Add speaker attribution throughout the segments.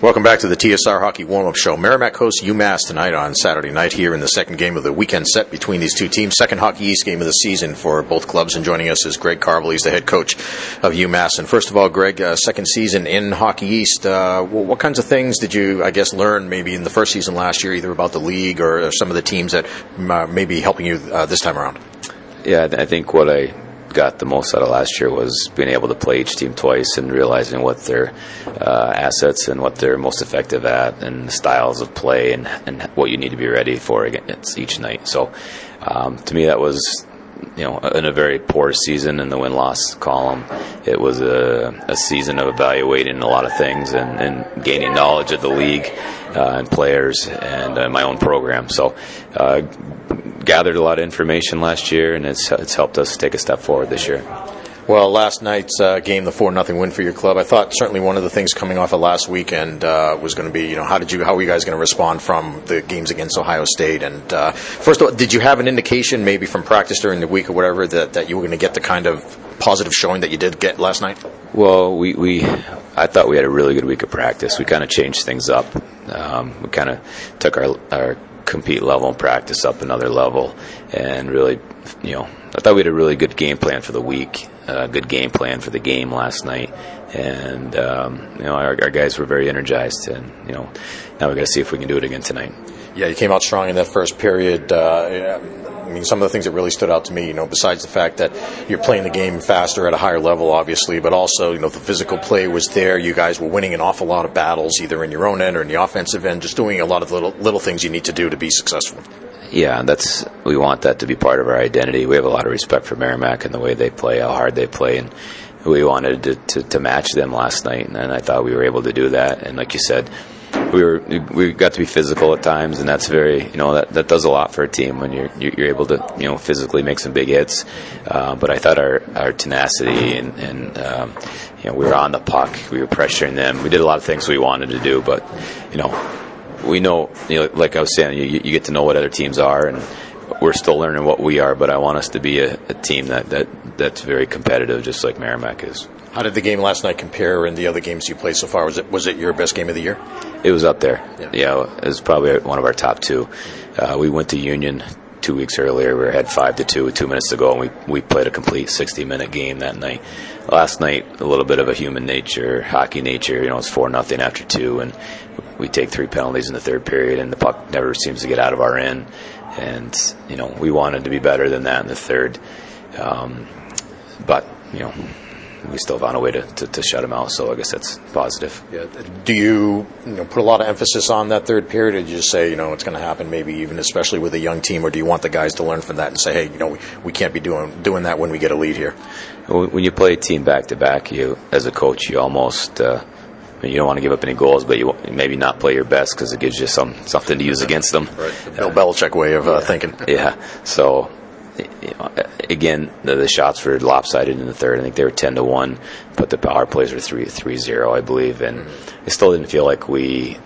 Speaker 1: Welcome back to the TSR Hockey Warm-Up Show. Merrimack hosts UMass tonight on Saturday night here in the second game of the weekend set between these two teams. Second Hockey East game of the season for both clubs. And joining us is Greg Carvel. He's the head coach of UMass. And first of all, Greg, uh, second season in Hockey East. Uh, what kinds of things did you, I guess, learn maybe in the first season last year, either about the league or some of the teams that uh, may be helping you uh, this time around?
Speaker 2: Yeah, I think what I got the most out of last year was being able to play each team twice and realizing what their uh, assets and what they're most effective at and styles of play and, and what you need to be ready for against each night. So um, to me, that was you know, in a very poor season in the win loss column, it was a, a, season of evaluating a lot of things and, and gaining knowledge of the league uh, and players and uh, my own program. So, uh, gathered a lot of information last year, and it's it's helped us take a step forward this year.
Speaker 1: Well, last night's uh, game, the four nothing win for your club. I thought certainly one of the things coming off of last weekend uh, was going to be, you know, how did you, how were you guys going to respond from the games against Ohio State? And uh, first of all, did you have an indication, maybe from practice during the week or whatever, that, that you were going to get the kind of positive showing that you did get last night?
Speaker 2: Well, we, we I thought we had a really good week of practice. We kind of changed things up. Um, we kind of took our our compete level and practice up another level, and really, you know, I thought we had a really good game plan for the week, a good game plan for the game last night, and um, you know, our, our, guys were very energized, and you know, now we got to see if we can do it again tonight.
Speaker 1: Yeah, you came out strong in that first period. Uh, I mean, some of the things that really stood out to me, you know, besides the fact that you're playing the game faster at a higher level, obviously, but also, you know, the physical play was there. You guys were winning an awful lot of battles, either in your own end or in the offensive end, just doing a lot of little little things you need to do to be successful.
Speaker 2: Yeah, that's we want that to be part of our identity. We have a lot of respect for Merrimack and the way they play, how hard they play, and we wanted to, to, to match them last night, and I thought we were able to do that. And like you said we were we got to be physical at times, and that's very you know that, that does a lot for a team when you're you're able to you know physically make some big hits. Uh, but I thought our our tenacity and and um, you know we were on the puck, we were pressuring them. We did a lot of things we wanted to do, but you know we know you know like I was saying, you, you get to know what other teams are and we're still learning what we are, but I want us to be a, a, team that, that that's very competitive, just like Merrimack is.
Speaker 1: How did the game last night compare in the other games you played so far? Was it was it your best game of the year?
Speaker 2: It was up there. Yeah, yeah it was probably one of our top two. Uh, we went to Union two weeks earlier. We were ahead five to two with two minutes to go, and we we played a complete sixty minute game that night. Last night, a little bit of a human nature, hockey nature. You know, it's four nothing after two, and we take three penalties in the third period, and the puck never seems to get out of our end. And you know, we wanted to be better than that in the third, um, but you know we still found a way to, to, to, shut them out. So I guess that's positive.
Speaker 1: Yeah. Do you, you know, put a lot of emphasis on that third period, or do you just say, you know, it's going to happen, maybe even especially with a young team, or do you want the guys to learn from that and say, hey, you know, we, we can't be doing doing that when we get a lead here?
Speaker 2: When you play a team back to back, you as a coach, you almost. Uh, you don't want to give up any goals, but you maybe not play your best because it gives you some something to use against them.
Speaker 1: Right. Bill Belichick way of uh, thinking.
Speaker 2: Yeah. So you know, again, the, the, shots were lopsided in the third. I think they were ten to one, but the power plays were three three zero, I believe, and it still didn't feel like we,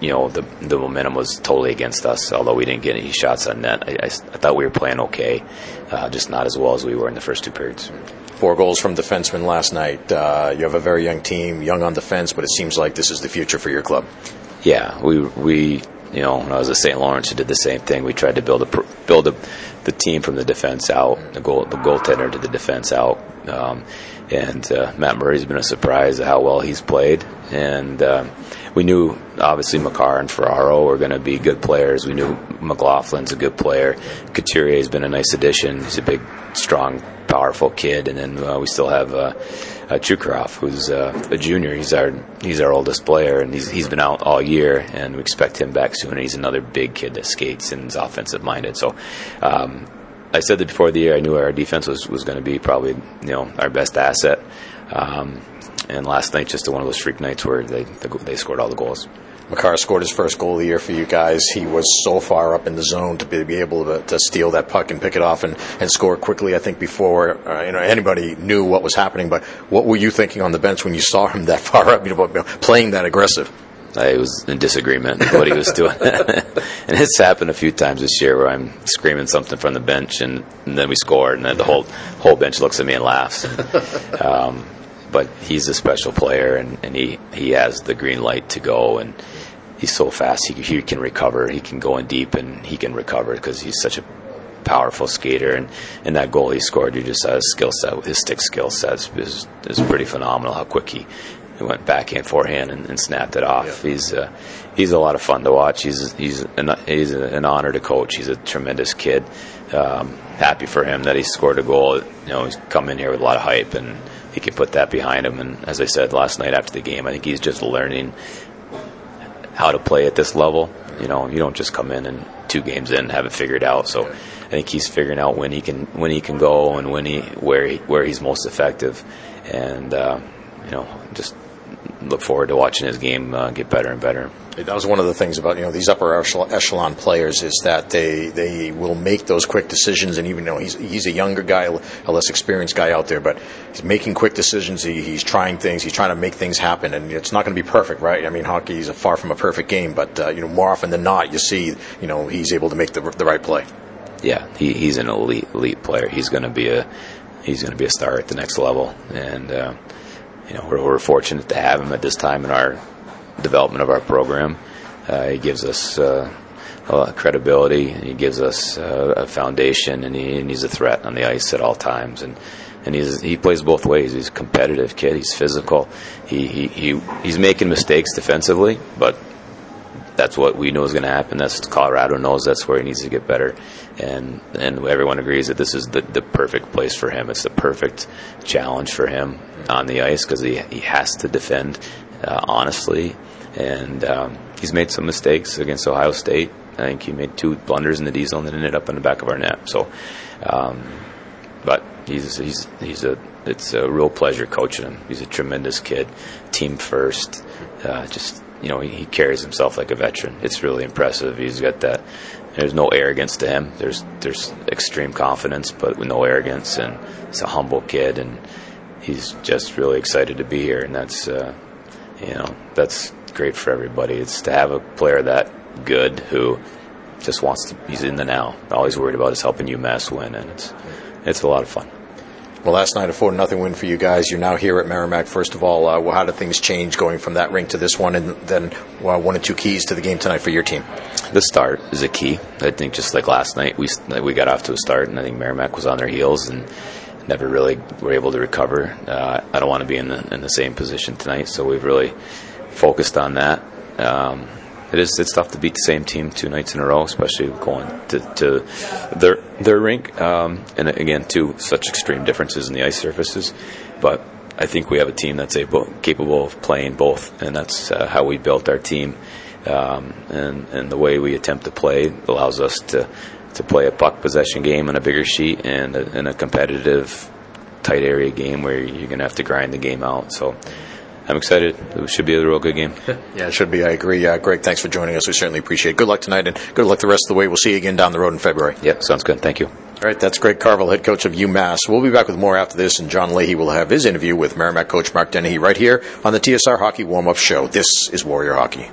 Speaker 2: you know, the the momentum was totally against us. Although we didn't get any shots on net, I, I, I thought we were playing okay, uh, just not as well as we were in the first two periods.
Speaker 1: Four goals from defensemen last night. Uh, you have a very young team, young on defense, but it seems like this is the future for your club.
Speaker 2: Yeah, we we you know, when I was at St. Lawrence, we did the same thing. We tried to build a build a, the team from the defense out, the goal the goaltender to the defense out. Um, and uh, Matt Murray's been a surprise at how well he's played. And uh, we knew obviously Makar and Ferraro were going to be good players. We knew McLaughlin's a good player. Couturier's been a nice addition. He's a big, strong, powerful kid. And then uh, we still have uh, uh, Chukarov, who's uh, a junior. He's our he's our oldest player, and he's he's been out all year, and we expect him back soon. And he's another big kid that skates and is offensive minded. So. Um, I said that before the year. I knew our defense was, was going to be probably you know our best asset. Um, and last night, just one of those freak nights where they they scored all the goals.
Speaker 1: Makar scored his first goal of the year for you guys. He was so far up in the zone to be, be able to, to, steal that puck and pick it off and, and score quickly. I think before uh, you know anybody knew what was happening. But what were you thinking on the bench when you saw him that far up, you know, playing that aggressive?
Speaker 2: I was in disagreement with what he was doing, and it's happened a few times this year where I'm screaming something from the bench, and, and then we score, and then the whole whole bench looks at me and laughs. Um, but he's a special player, and, and he he has the green light to go, and he's so fast. He, he can recover. He can go in deep, and he can recover because he's such a powerful skater. And, and that goal he scored, you just saw his skill set, his stick skill set is, is pretty phenomenal. How quick he, he went backhand, forehand, and, and snapped it off. Yeah. He's uh, he's a lot of fun to watch. He's he's an, he's an honor to coach. He's a tremendous kid. Um, happy for him that he scored a goal. You know, he's come in here with a lot of hype, and he can put that behind him. And as I said last night after the game, I think he's just learning how to play at this level. You know, you don't just come in and two games in have it figured out. So I think he's figuring out when he can when he can go and when he where he, where he's most effective, and uh, you know just look forward to watching his game uh, get better and better.
Speaker 1: That was one of the things about you know these upper echelon players is that they they will make those quick decisions, and even though he's he's a younger guy, a less experienced guy out there, but he's making quick decisions. He, he's trying things. He's trying to make things happen, and it's not going to be perfect, right? I mean, hockey is far from a perfect game, but uh, you know more often than not, you see you know he's able to make the the right play
Speaker 2: yeah, he, he's an elite elite player. He's going to be a he's going to be a star at the next level, and uh, you know we're, we're, fortunate to have him at this time in our development of our program. Uh, he gives us uh, credibility. He gives us uh, a foundation, and, he, and he's a threat on the ice at all times. And and he's he plays both ways. He's a competitive kid. He's physical. He he, he he's making mistakes defensively, but that's what we know is going to happen. That's Colorado knows that's where he needs to get better, and and everyone agrees that this is the, the perfect place for him. It's the perfect challenge for him on the ice because he he has to defend uh, honestly, and um, he's made some mistakes against Ohio State. I think he made two blunders in the diesel and then ended up in the back of our net. So, um, but he's he's he's a it's a real pleasure coaching him. He's a tremendous kid, team first, uh, just you know, he, he, carries himself like a veteran. It's really impressive. He's got that. There's no arrogance to him. There's there's extreme confidence, but with no arrogance, and he's a humble kid, and he's just really excited to be here. And that's, uh, you know, that's great for everybody. It's to have a player that good who just wants to. He's in the now. All he's worried about is helping UMass win, and it's it's a lot of fun.
Speaker 1: Well, last night a four nothing win for you guys. You're now here at Merrimack. First of all, uh, well, how did things change going from that rink to this one, and then well, one and two keys to the game tonight for your team?
Speaker 2: The start is a key. I think just like last night, we we got off to a start, and I think Merrimack was on their heels and never really were able to recover. Uh, I don't want to be in the in the same position tonight, so we've really focused on that. Um, it is it's tough to beat the same team two nights in a row, especially going to, to their their rink. Um, and again, two such extreme differences in the ice surfaces. But I think we have a team that's able, capable of playing both, and that's uh, how we built our team. Um, and and the way we attempt to play allows us to to play a puck possession game on a bigger sheet and a, and a competitive tight area game where you're going to have to grind the game out. So I'm excited. It should be a real good game.
Speaker 1: yeah, it should be. I agree. Uh, Greg, thanks for joining us. We certainly appreciate it. Good luck tonight, and good luck the rest of the way. We'll see you again down the road in February.
Speaker 2: Yep, sounds good. Thank you.
Speaker 1: All right, that's Greg Carvel, head coach of UMass. We'll be back with more after this, and John Leahy will have his interview with Merrimack coach Mark Dennehy right here on the TSR Hockey Warm Up Show. This is Warrior Hockey.